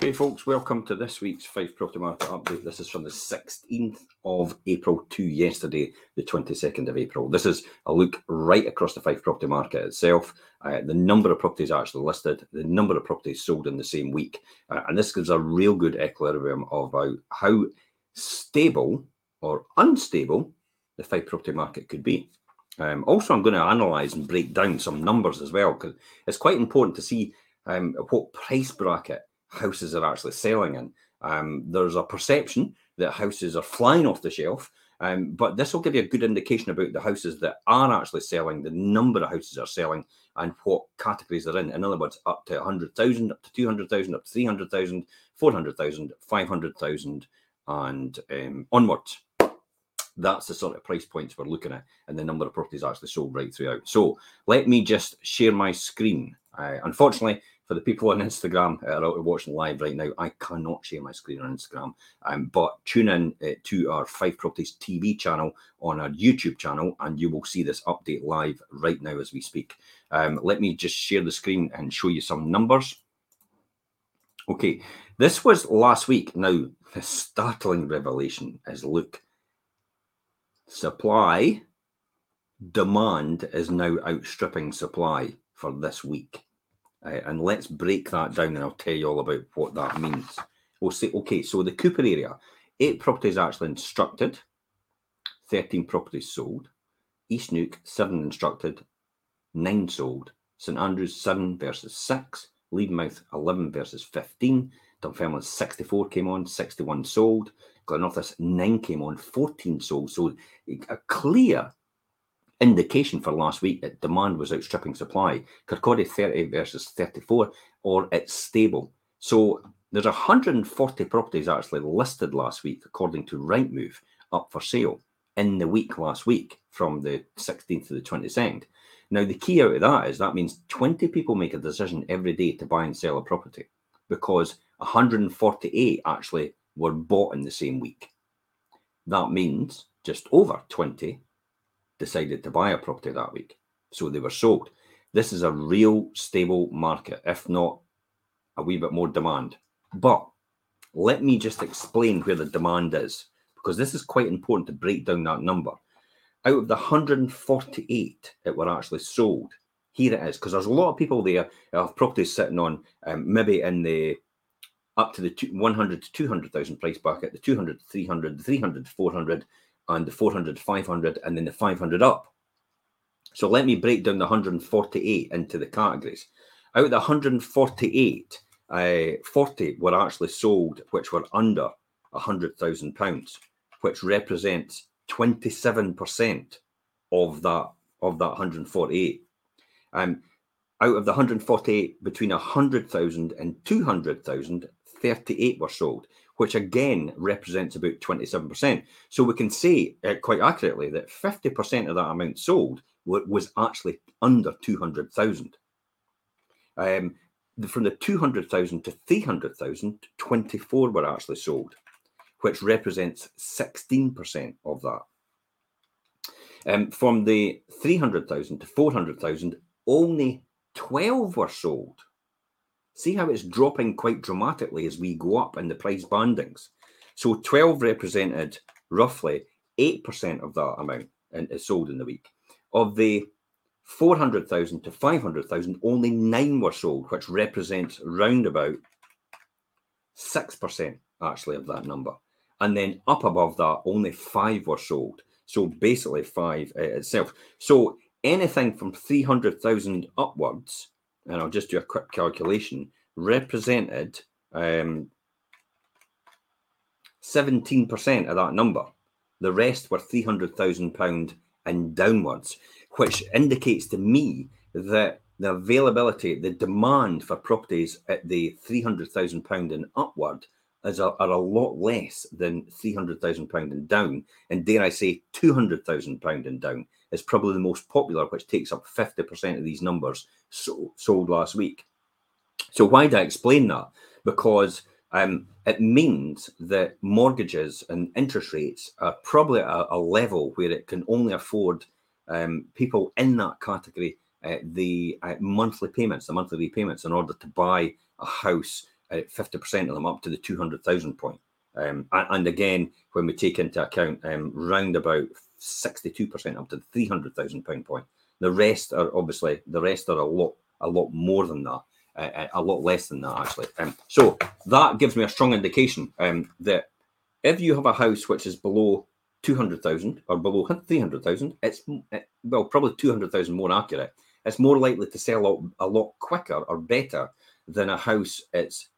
Okay, folks, welcome to this week's Fife Property Market Update. This is from the 16th of April to yesterday, the 22nd of April. This is a look right across the Fife property market itself, uh, the number of properties actually listed, the number of properties sold in the same week. Uh, and this gives a real good equilibrium about how stable or unstable the Fife property market could be. Um, also, I'm going to analyse and break down some numbers as well, because it's quite important to see um, what price bracket houses are actually selling in. Um, there's a perception that houses are flying off the shelf, um, but this will give you a good indication about the houses that are actually selling, the number of houses are selling, and what categories they're in. In other words, up to 100,000, up to 200,000, up to 300,000, 400,000, 500,000, and um, onwards. That's the sort of price points we're looking at, and the number of properties actually sold right throughout. So let me just share my screen. Uh, unfortunately, for the people on Instagram that are watching live right now, I cannot share my screen on Instagram. Um, but tune in uh, to our Fife Properties TV channel on our YouTube channel, and you will see this update live right now as we speak. Um, let me just share the screen and show you some numbers. Okay, this was last week. Now, the startling revelation is look, supply demand is now outstripping supply for this week. Uh, and let's break that down and I'll tell you all about what that means. We'll say, okay, so the Cupar area, eight properties actually instructed, 13 properties sold. East Neuk, seven instructed, nine sold. St Andrews, seven versus six. Levenmouth, 11 versus 15. Dunfermline, 64 came on, 61 sold. Glenrothes, nine came on, 14 sold. So a clear indication for last week that demand was outstripping supply. Kirkcaldy 30 versus 34, or it's stable. So there's 140 properties actually listed last week, according to Rightmove, up for sale in the week last week from the 16th to the 22nd. Now, the key out of that is that means 20 people make a decision every day to buy and sell a property because 148 actually were bought in the same week. That means just over 20 decided to buy a property that week. So they were sold. This is a real stable market, if not a wee bit more demand. But let me just explain where the demand is, because this is quite important to break down that number. Out of the 148 that were actually sold, here it is, because there's a lot of people there that have properties sitting on um, maybe in the up to the 100 to 200,000 price bracket, the 200 to 300, the 300 to 400, and the 400, 500, and then the 500 up. So let me break down the 148 into the categories. Out of the 148, uh, 40 were actually sold, which were under £100,000, which represents 27% of that of that 148. Um, out of the 148 between 100,000 and 200,000, 38 were sold, which again represents about 27%. So we can say uh, quite accurately that 50% of that amount sold was actually under 200,000. Um, from the 200,000 to 300,000, 24 were actually sold, which represents 16% of that. Um, from the 300,000 to 400,000, only 12 were sold, See how it's dropping quite dramatically as we go up in the price bandings. So 12 represented roughly 8% of that amount and is sold in the week. Of the 400,000 to 500,000, only nine were sold, which represents round about 6% actually of that number. And then up above that, only five were sold. So basically five uh, itself. So anything from 300,000 upwards and I'll just do a quick calculation, represented um, 17% of that number. The rest were £300,000 and downwards, which indicates to me that the availability, the demand for properties at the £300,000 and upward is a, are a lot less than £300,000 and down. And dare I say, £200,000 and down is probably the most popular, which takes up 50% of these numbers so, sold last week. So, why do I explain that? Because um, it means that mortgages and interest rates are probably at a level where it can only afford um, people in that category uh, the uh, monthly payments, the monthly repayments, in order to buy a house at 50% of them up to the 200,000 point. Um, and, and, again, when we take into account um, round about 62% up to the 300,000 pound point, the rest are obviously the rest are a lot a lot more than that, uh, a lot less than that actually. Um, so that gives me a strong indication um, that if you have a house which is below 200,000 or below 300,000, it's well probably 200,000 more accurate. It's more likely to sell a lot, a lot quicker or better than a house it's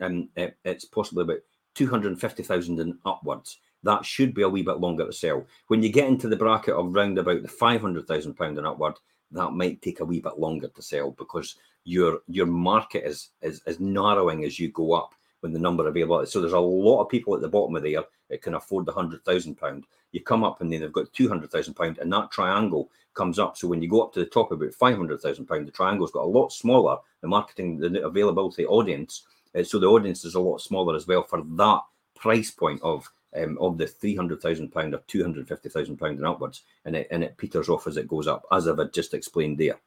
um, it's possibly about 250,000 and upwards. That should be a wee bit longer to sell. When you get into the bracket of round about the 500,000 pound and upward, that might take a wee bit longer to sell because your your market is is, is narrowing as you go up when the number available. So there's a lot of people at the bottom of there that can afford the hundred thousand pound. You come up and then they've got two hundred thousand pound, and that triangle comes up. So when you go up to the top about five hundred thousand pound, the triangle's got a lot smaller. The marketing, the availability audience, uh, so the audience is a lot smaller as well for that price point of um, of the three hundred thousand pound or two hundred fifty thousand pound and upwards, and it and it peters off as it goes up, as I've just explained there.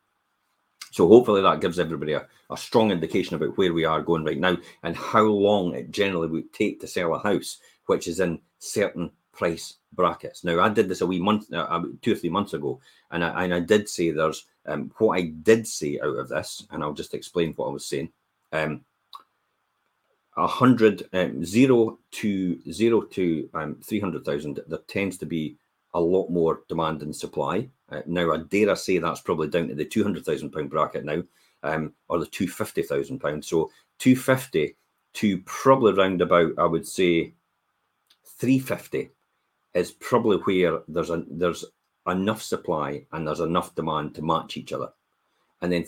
So hopefully that gives everybody a, a strong indication about where we are going right now and how long it generally would take to sell a house which is in certain price brackets. Now I did this a wee month, uh, two or three months ago, and I, and I did say there's um, what I did say out of this, and I'll just explain what I was saying. Um, a hundred um, zero to zero to um, three hundred thousand, there tends to be a lot more demand and supply. Uh, now, I dare I say that's probably down to the two hundred thousand pound bracket now, um, or the two fifty thousand pound. So two fifty to probably round about, I would say, three fifty is probably where there's a there's enough supply and there's enough demand to match each other, and then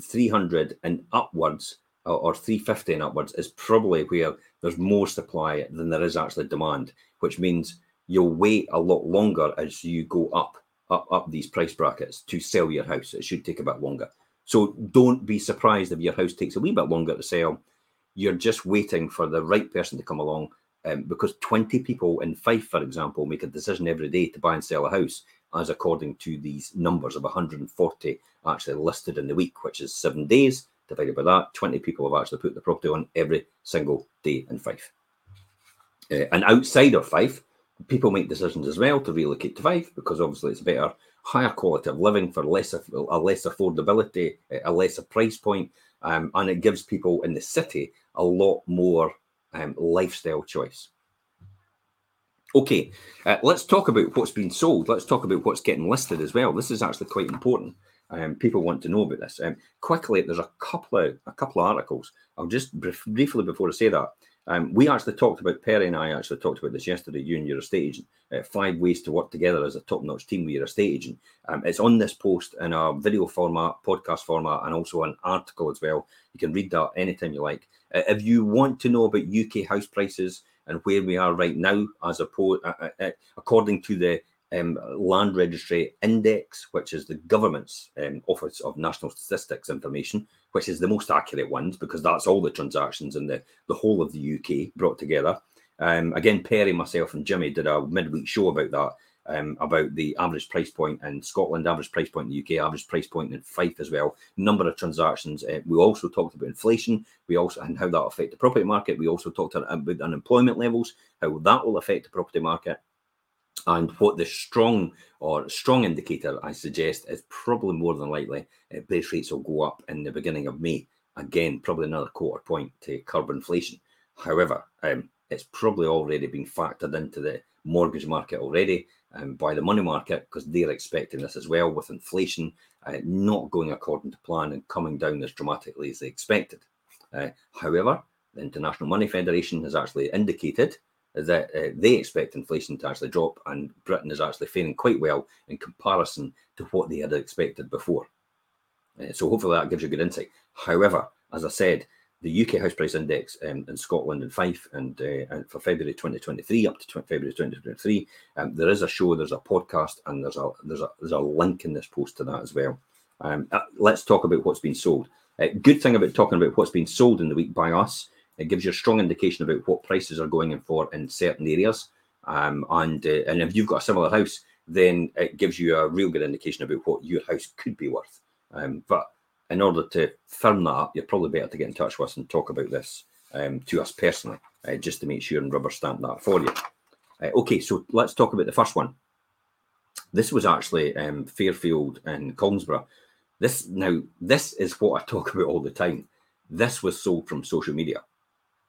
three hundred and upwards or 350 and upwards is probably where there's more supply than there is actually demand, which means you'll wait a lot longer as you go up, up, up these price brackets to sell your house. It should take a bit longer. So don't be surprised if your house takes a wee bit longer to sell. You're just waiting for the right person to come along um, because 20 people in Fife, for example, make a decision every day to buy and sell a house, as according to these numbers of 140 actually listed in the week, which is seven days divided by that, 20 people have actually put the property on every single day in Fife. Uh, and outside of Fife, people make decisions as well to relocate to Fife because obviously it's better, higher quality of living for less a less affordability, a lesser price point, um, and it gives people in the city a lot more um, lifestyle choice. Okay, uh, let's talk about what's been sold. Let's talk about what's getting listed as well. This is actually quite important. Um, people want to know about this. Um, quickly, there's a couple of a couple of articles. I'll just brief, briefly before I say that. Um, we actually talked about Perry and I actually talked about this yesterday. You and your estate agent, uh, five ways to work together as a top-notch team with your estate agent. Um, it's on this post in a video format, podcast format, and also an article as well. You can read that anytime you like. Uh, if you want to know about UK house prices and where we are right now, as opposed, uh, uh, uh, according to the um, Land Registry Index, which is the government's um, Office of National Statistics information, which is the most accurate ones because that's all the transactions in the, the whole of the UK brought together. Um, again, Perry, myself, and Jimmy did a midweek show about that. Um, about the average price point in Scotland, average price point in the UK, average price point in Fife as well, number of transactions. Uh, we also talked about inflation, we also and how that affect the property market. We also talked about unemployment levels, how that will affect the property market. And what the strong or strong indicator I suggest is probably more than likely uh, base rates will go up in the beginning of May. Again, probably another quarter point to curb inflation. However, um, it's probably already been factored into the mortgage market already um, by the money market because they're expecting this as well with inflation uh, not going according to plan and coming down as dramatically as they expected. Uh, however, the International Money Federation has actually indicated that uh, they expect inflation to actually drop, and Britain is actually faring quite well in comparison to what they had expected before. Uh, so hopefully that gives you good insight. However, as I said, the UK house price index um, in Scotland and Fife and, uh, and, for February 2023 up to 20, February 2023, um, there is a show, there's a podcast, and there's a there's a there's a link in this post to that as well. Um, uh, let's talk about what's been sold. Uh, good thing about talking about what's been sold in the week by us it gives you a strong indication about what prices are going in for in certain areas. Um, and uh, and if you've got a similar house, then it gives you a real good indication about what your house could be worth. Um, but in order to firm that up, you're probably better to get in touch with us and talk about this um, to us personally, uh, just to make sure and rubber stamp that for you. Uh, okay, so let's talk about the first one. This was actually um, Fairfield and Colinsburgh. This now, this is what I talk about all the time. This was sold from social media.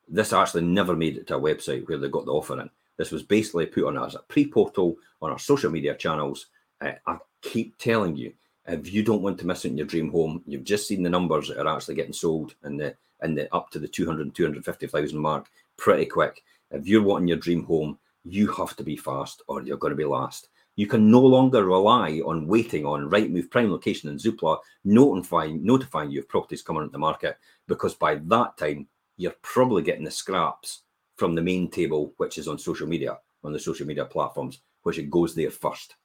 This actually never made it to a website where they got the offer in. This was basically put on as a pre-portal on our social media channels. Uh, I keep telling you, if you don't want to miss out on your dream home, you've just seen the numbers that are actually getting sold and the and the up to the 200 250,000 mark pretty quick. If you're wanting your dream home, you have to be fast or you're going to be last. You can no longer rely on waiting on Rightmove Prime Location and Zoopla notifying notifying you of properties coming into the market because by that time you're probably getting the scraps from the main table, which is on social media, on the social media platforms, which it goes there first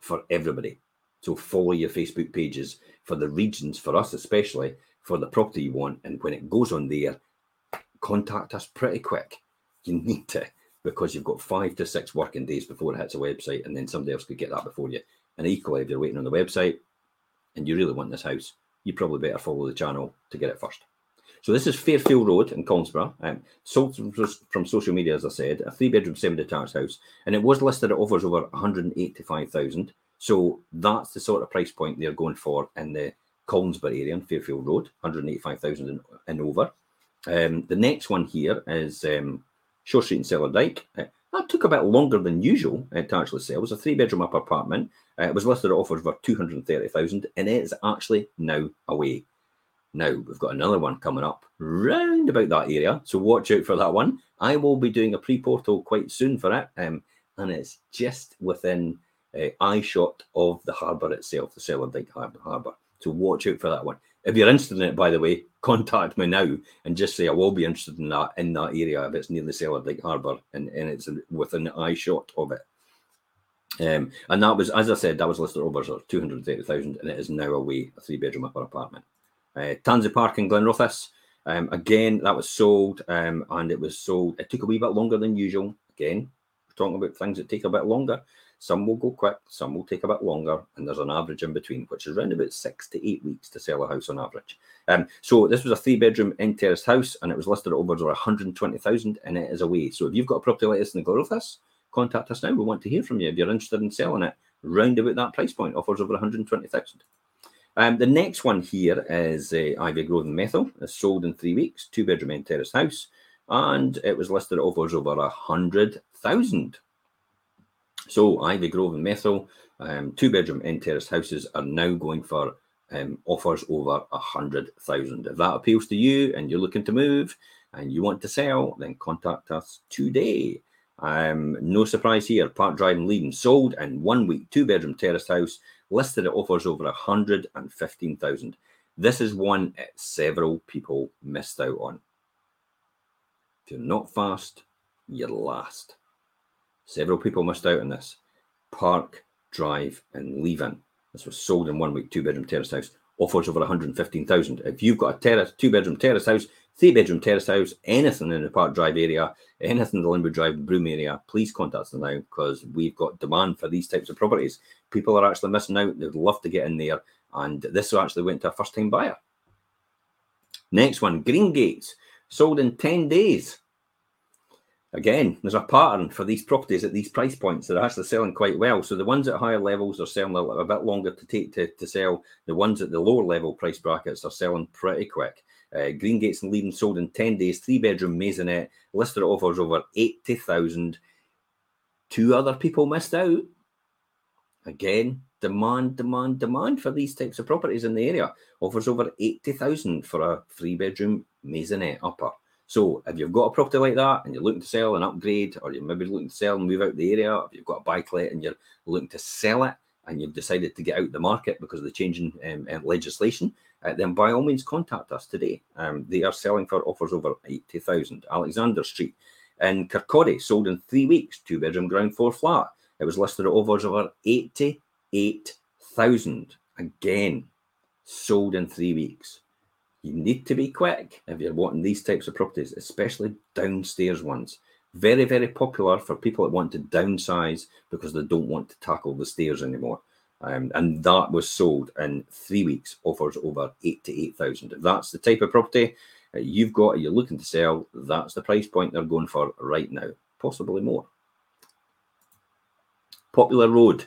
for everybody. So follow your Facebook pages for the regions, for us especially, for the property you want. And when it goes on there, contact us pretty quick. You need to because you've got five to six working days before it hits a website, and then somebody else could get that before you. And equally, if you're waiting on the website and you really want this house, you probably better follow the channel to get it first. So this is Fairfield Road in Colinsburgh. Um, sold from social media, as I said, a three-bedroom, semi-detached house, and it was listed at offers over 185,000. So that's the sort of price point they're going for in the Colinsburgh area in Fairfield Road, 185,000 and, and over. Um, the next one here is um, Shore Street and Cellardyke. Uh, that took a bit longer than usual uh, to actually sell. It was a three bedroom upper apartment. Uh, it was listed at offers for 230,000 and it is actually now away. Now we've got another one coming up round about that area. So watch out for that one. I will be doing a pre portal quite soon for it. Um, and it's just within uh, eye shot of the harbour itself, the Cellardyke Harbour. So watch out for that one. If you're interested in it, by the way, contact me now and just say I will be interested in that in that area if it's near the Cellardyke Harbour and, and it's within eye shot of it. Um, and that was, as I said, that was listed over sort of 230,000 and it is now away, a three bedroom upper apartment. Uh, Tansy Park in Glenrothes, um, again, that was sold um, and it was sold. It took a wee bit longer than usual. Again, we're talking about things that take a bit longer. Some will go quick, some will take a bit longer, and there's an average in between, which is around about six to eight weeks to sell a house on average. Um, so this was a three bedroom in terraced house, and it was listed at over 120,000, and it is away. So if you've got a property like this in the Glenrothes, contact us now. We want to hear from you if you're interested in selling it round about that price point, offers over 120,000. Um, the next one here is uh, Ivy Grove and Methil. It's sold in three weeks, two bedroom and terrace house, and it was listed at offers over a hundred thousand. So Ivy Grove and Methil, um, two bedroom and terrace houses are now going for um, offers over a hundred thousand. If that appeals to you and you're looking to move and you want to sell, then contact us today. Um, no surprise here. Park Drive and Leven sold in one week, two bedroom terrace house, listed at offers over a hundred and fifteen thousand. This is one that several people missed out on. If you're not fast, you're last. Several people missed out on this. Park, Drive, and leave Leven. This was sold in one week, two bedroom terrace house. Offers over 115,000. If you've got a terrace, two bedroom terrace house, three bedroom terrace house, anything in the Park Drive area, anything in the Linwood Drive Broome area, please contact us now because we've got demand for these types of properties. People are actually missing out. They'd love to get in there. And this actually went to a first time buyer. Next one, Green Gates, sold in 10 days again, there's a pattern for these properties at these price points that are actually selling quite well. So the ones at higher levels are selling a, a bit longer to take to, to sell. The ones at the lower level price brackets are selling pretty quick. Uh, Green Gates and Leven sold in 10 days, three bedroom maisonette, listed offers over 80,000. Two other people missed out. Again, demand, demand, demand for these types of properties in the area. Offers over 80,000 for a three bedroom maisonette upper. So if you've got a property like that and you're looking to sell and upgrade, or you're maybe looking to sell and move out the area, if you've got a buy let and you're looking to sell it and you've decided to get out the market because of the changing um, um, legislation, uh, then by all means contact us today. Um, they are selling for offers over 80,000. Alexander Street in Kirkcaldy sold in three weeks, two bedroom ground floor flat. It was listed at offers over 88,000. Again, sold in three weeks. You need to be quick if you're wanting these types of properties, especially downstairs ones. Very, very popular for people that want to downsize because they don't want to tackle the stairs anymore. Um, and that was sold in three weeks, offers over eight to eight thousand. If that's the type of property uh, you've got, you're looking to sell, that's the price point they're going for right now, possibly more. Poplar Road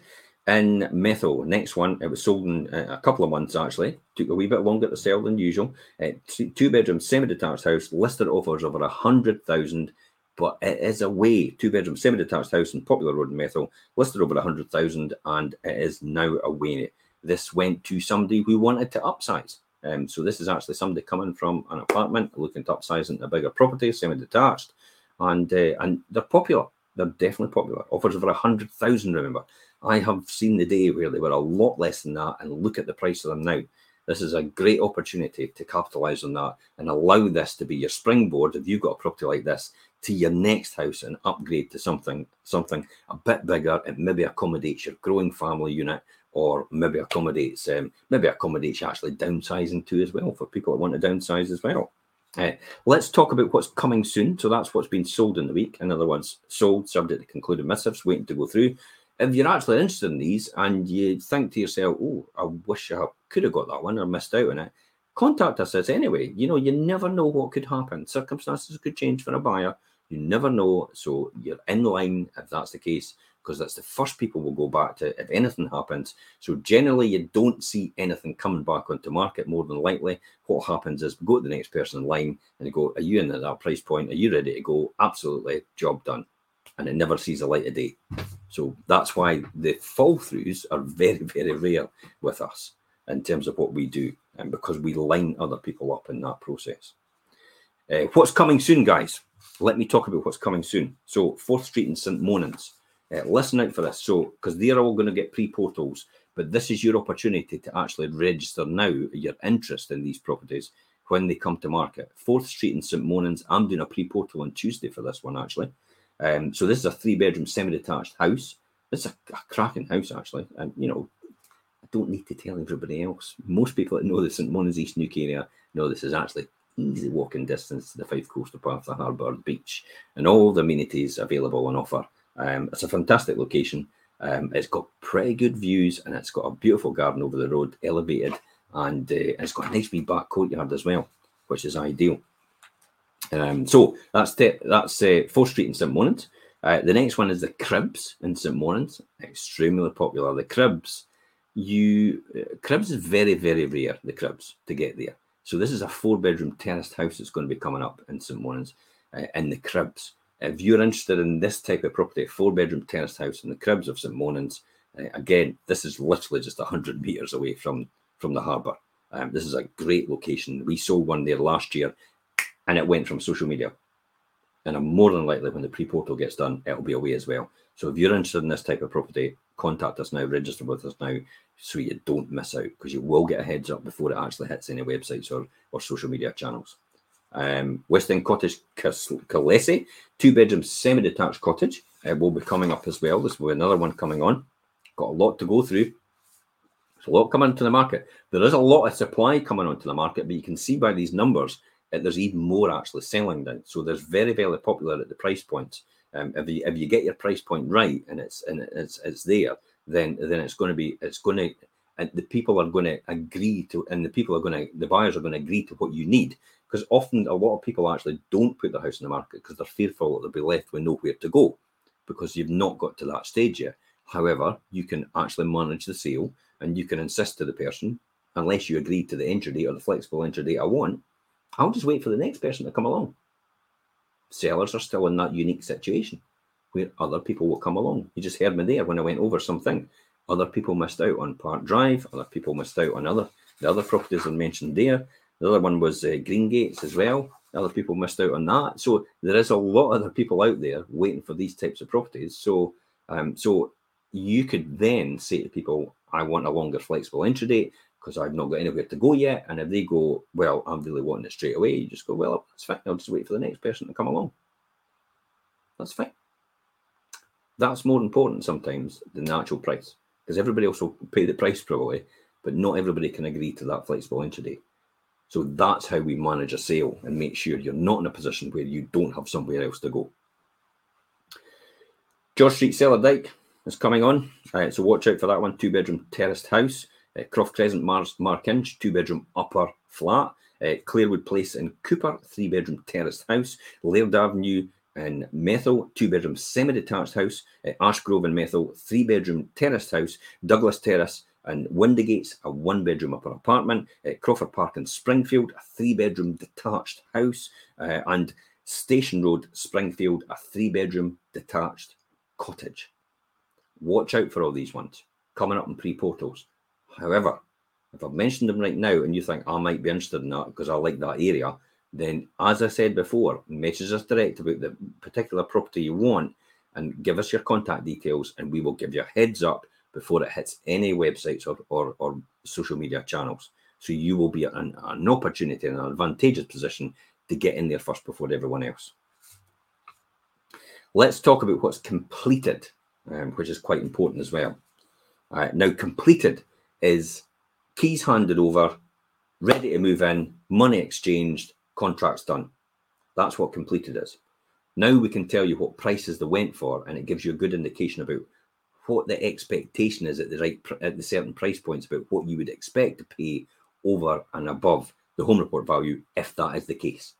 in Methil. Next one, it was sold in uh, a couple of months actually. Took a wee bit longer to sell than usual. Uh, two bedroom, semi detached house, listed offers over a hundred thousand, but it is a way. Two bedroom, semi detached house in Poplar Road in Methil, listed over a hundred thousand, and it is now away. This went to somebody who wanted to upsize. Um, so this is actually somebody coming from an apartment looking to upsize into a bigger property, semi-detached, and uh, and they're popular. They're definitely popular. Offers over a hundred thousand. Remember, I have seen the day where they were a lot less than that, and look at the price of them now. This is a great opportunity to capitalize on that and allow this to be your springboard if you've got a property like this to your next house and upgrade to something something a bit bigger. It maybe accommodates your growing family unit or maybe accommodates um, maybe accommodates actually downsizing too as well for people that want to downsize as well. Uh, let's talk about what's coming soon. So that's what's been sold in the week. In other words, sold, subject to concluded missives, waiting to go through. If you're actually interested in these and you think to yourself, "Oh, I wish I could have got that one or missed out on it," contact us anyway. You know, you never know what could happen. Circumstances could change for a buyer. You never know. So you're in line if that's the case because that's the first people will go back to if anything happens. So generally, you don't see anything coming back onto market. More than likely, what happens is go to the next person in line and go, "Are you in at that price point? Are you ready to go?" Absolutely, job done, and it never sees the light of day. So that's why the fall throughs are very, very rare with us in terms of what we do, and because we line other people up in that process. Uh, what's coming soon, guys? Let me talk about what's coming soon. So, Forth Street in St. Monans uh, listen out for this. So, because they're all going to get pre portals, but this is your opportunity to actually register now your interest in these properties when they come to market. Forth Street in St. Monans, I'm doing a pre portal on Tuesday for this one actually. Um, so, this is a three bedroom semi detached house. It's a, a cracking house actually. And, you know, I don't need to tell everybody else. Most people that know the St. Monans East Neuk area know this is actually easy walking distance to the Fife Coastal Path, the harbour, the beach, and all the amenities available on offer um, it's a fantastic location. Um, it's got pretty good views and it's got a beautiful garden over the road, elevated, and, uh, it's got a nice wee back courtyard as well, which is ideal. Um, so that's the, that's uh, Forth Street in St Monans. Uh, the next one is the Cribs in St Monans, extremely popular. The Cribs, you uh, Cribs is very very rare. The Cribs to get there. So this is a four bedroom terraced house that's going to be coming up in St Monans uh, in the Cribs. If you're interested in this type of property, four bedroom terraced house in the Cribs of St Monans, uh, again, this is literally just 100 metres away from, from the harbour. Um, this is a great location. We sold one there last year and it went from social media. And I'm more than likely when the pre portal gets done, it'll be away as well. So if you're interested in this type of property, contact us now, register with us now, so you don't miss out because you will get a heads up before it actually hits any websites or, or social media channels. Um, West End Cottage Killessie, two bedroom semi detached cottage, uh, will be coming up as well. This will be another one coming on. Got a lot to go through. There's a lot coming into the market. There is a lot of supply coming onto the market, but you can see by these numbers that there's even more actually selling down. So there's very, very popular at the price points. Um, if you if you get your price point right and it's and it's it's there, then then it's going to be it's going to and the people are going to agree to and the people are going to the buyers are going to agree to what you need because often a lot of people actually don't put their house in the market because they're fearful that they'll be left with nowhere to go because you've not got to that stage yet. However, you can actually manage the sale and you can insist to the person, unless you agree to the entry date or the flexible entry date I want, I'll just wait for the next person to come along. Sellers are still in that unique situation where other people will come along. You just heard me there when I went over something. Other people missed out on Park Drive, other people missed out on other the other properties I mentioned there. The other one was uh, Green Gates as well. Other people missed out on that. So there is a lot of other people out there waiting for these types of properties. So um, so you could then say to people, I want a longer flexible entry date because I've not got anywhere to go yet. And if they go, well, I'm really wanting it straight away, you just go, well, that's fine. I'll just wait for the next person to come along. That's fine. That's more important sometimes than the actual price because everybody else will pay the price probably, but not everybody can agree to that flexible entry date. So that's how we manage a sale and make sure you're not in a position where you don't have somewhere else to go. George Street Cellardyke is coming on. Uh, so watch out for that one. Two bedroom terraced house. Uh, Croft Crescent Mars Markinch, two bedroom upper flat. Uh, Place in Cupar, three bedroom terraced house. Laird Avenue in Methil, two bedroom semi detached house. Ashgrove in Methil, three bedroom terraced house. Douglas Terrace and Windygates, a one bedroom upper apartment. Crawford Park in Springfield, a three bedroom detached house. Uh, and Station Road, Springfield, a three bedroom detached cottage. Watch out for all these ones coming up in pre portals. However, if I've mentioned them right now and you think I might be interested in that because I like that area, then as I said before, message us direct about the particular property you want and give us your contact details and we will give you a heads up before it hits any websites or, or, or social media channels. So you will be an, an opportunity and an advantageous position to get in there first before everyone else. Let's talk about what's completed, um, which is quite important as well. Now, completed is keys handed over, ready to move in, money exchanged, contracts done. That's what completed is. Now we can tell you what prices they went for, and it gives you a good indication about what the expectation is at the right at the certain price points about what you would expect to pay over and above the home report value if that is the case.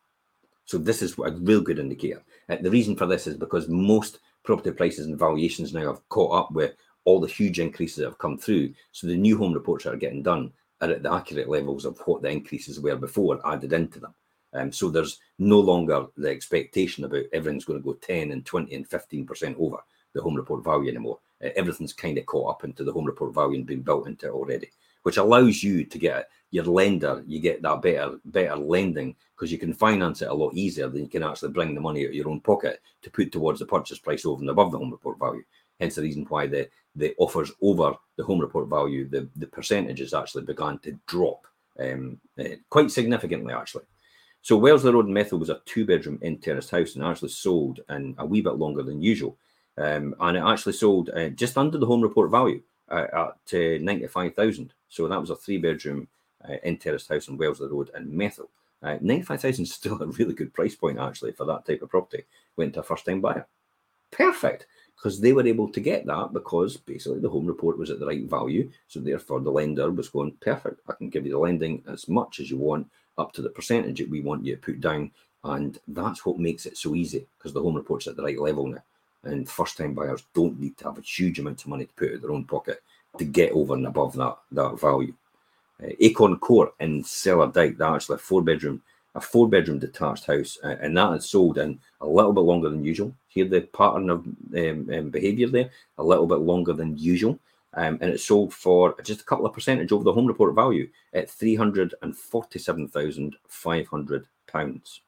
So this is a real good indicator. Uh, the reason for this is because most property prices and valuations now have caught up with all the huge increases that have come through. So the new home reports that are getting done are at the accurate levels of what the increases were before added into them. Um, so there's no longer the expectation about everything's going to go 10 and 20 and 15% over the home report value anymore. Uh, everything's kind of caught up into the home report value and been built into it already, which allows you to get your lender, you get that better better lending because you can finance it a lot easier than you can actually bring the money out of your own pocket to put towards the purchase price over and above the home report value. Hence the reason why the, the offers over the home report value, the, the percentages actually began to drop um, uh, quite significantly, actually. So Wellesley Road in Methil was a two-bedroom in terraced house and actually sold in a wee bit longer than usual. Um, and it actually sold uh, just under the home report value uh, at uh, 95,000. So that was a three-bedroom uh, in terraced house on Wellesley Road in Methil. Uh, 95,000 is still a really good price point, actually, for that type of property. Went to a first-time buyer. Perfect because they were able to get that because basically the home report was at the right value. So therefore the lender was going, perfect, I can give you the lending as much as you want up to the percentage that we want you to put down. And that's what makes it so easy because the home report's at the right level now. And first time buyers don't need to have a huge amount of money to put out their own pocket to get over and above that, that value. Uh, Acorn Court in Cellardyke, that's actually a four bedroom a four bedroom detached house, uh, and that is sold in a little bit longer than usual. Here, the pattern of um, um, behavior there, a little bit longer than usual. Um, and it sold for just a couple of percentage over the home report value at £347,500.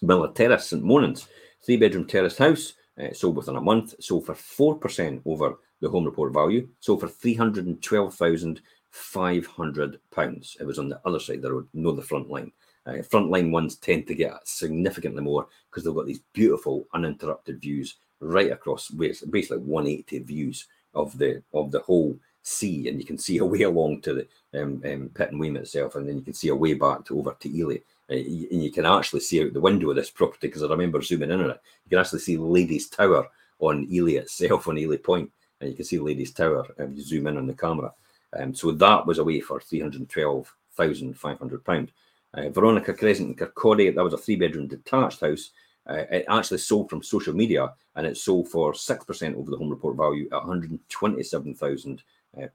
Miller Terrace, St Monans, three bedroom terraced house, uh, sold within a month, sold for 4% over the home report value, sold for 312,500 pounds. It was on the other side of the road, no the front line. Uh, frontline ones tend to get significantly more because they've got these beautiful uninterrupted views right across, basically 180 views of the of the whole sea, and you can see a way along to the um, um, Pittenweem itself, and then you can see a way back to over to Elie. Uh, and you can actually see out the window of this property because I remember zooming in on it. You can actually see Ladies Tower on Elie itself, on Elie Point, and you can see Ladies Tower if you zoom in on the camera. Um, so that was away for three hundred twelve thousand five hundred pound. Uh, Veronica Crescent in Kirkcaldy, that was a three bedroom detached house. Uh, it actually sold from social media and it sold for 6% over the home report value at £127,000. Uh,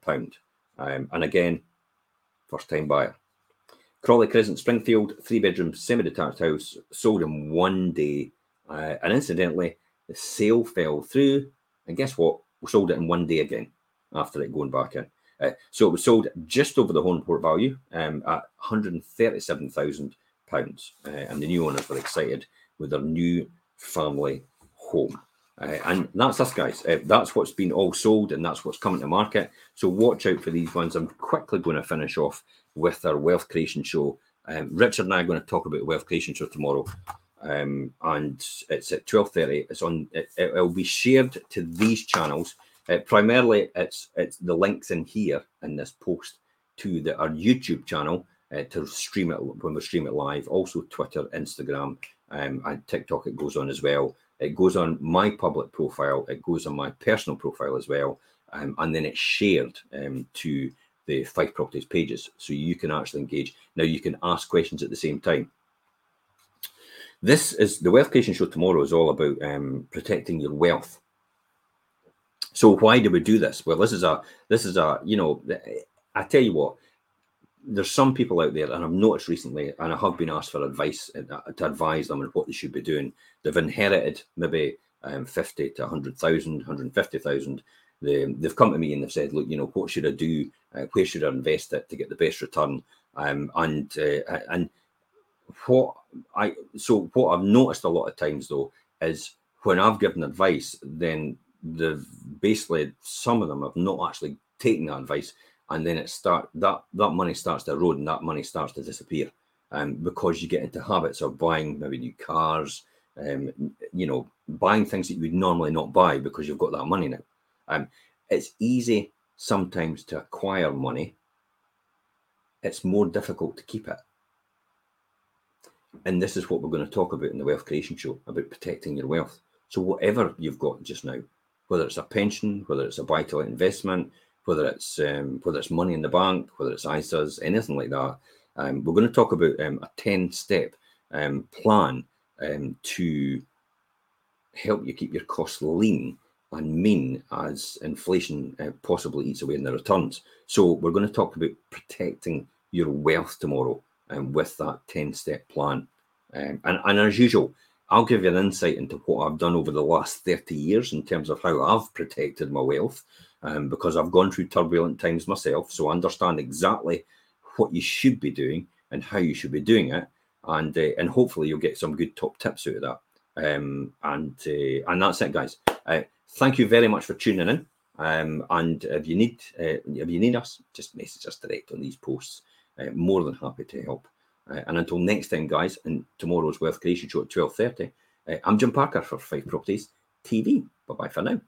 um, and again, first time buyer. Crawley Crescent, Springfield, three bedroom semi detached house, sold in one day. Uh, and incidentally, the sale fell through. And guess what? We sold it in one day again after it going back in. Uh, so it was sold just over the home report value um, at £137,000. Uh, and the new owners were excited with their new family home. Uh, and that's us, guys. Uh, that's what's been all sold and that's what's coming to market. So watch out for these ones. I'm quickly going to finish off with our wealth creation show. Um, Richard and I are going to talk about wealth creation show tomorrow. Um, and it's at 12.30. It's on, it, will be shared to these channels. Uh, primarily, it's it's the links in here in this post to the, our YouTube channel uh, to stream it when we stream it live. Also, Twitter, Instagram, um, and TikTok. It goes on as well. It goes on my public profile. It goes on my personal profile as well, um, and then it's shared um, to the Fife Properties pages so you can actually engage. Now you can ask questions at the same time. This is the Wealth Creation Show tomorrow is all about um, protecting your wealth. So why do we do this? Well, this is a this is a you know I tell you what, there's some people out there, and I've noticed recently, and I have been asked for advice uh, to advise them on what they should be doing. They've inherited maybe um, 50 to 100,000, 150,000. They, they've come to me and they've said, look, you know, what should I do? Uh, where should I invest it to get the best return? Um, and uh, and what I so what I've noticed a lot of times though is when I've given advice, then the basically some of them have not actually taken that advice, and then it start that that money starts to erode and that money starts to disappear, um, because you get into habits of buying maybe new cars, um, you know, buying things that you would normally not buy because you've got that money now. Um, it's easy sometimes to acquire money. It's more difficult to keep it. And this is what we're going to talk about in the Wealth Creation Show about protecting your wealth. So, whatever you've got just now, whether it's a pension, whether it's a buy to investment, whether it's um, whether it's money in the bank, whether it's ISAs, anything like that, um, we're going to talk about um, a 10 step um, plan um, to help you keep your costs lean and mean as inflation uh, possibly eats away in the returns. So, we're going to talk about protecting your wealth tomorrow um, with that 10 step plan. Um, and, and as usual, I'll give you an insight into what I've done over the last 30 years in terms of how I've protected my wealth um, because I've gone through turbulent times myself. So I understand exactly what you should be doing and how you should be doing it. And, uh, and hopefully you'll get some good top tips out of that. Um, and uh, and that's it, guys. Uh, thank you very much for tuning in. Um, and if you need uh, if you need us, just message us direct on these posts. Uh, more than happy to help. Uh, and until next time, guys, and tomorrow's Wealth Creation Show at 12.30, uh, I'm Jim Parker for Fife Properties TV. Bye-bye for now.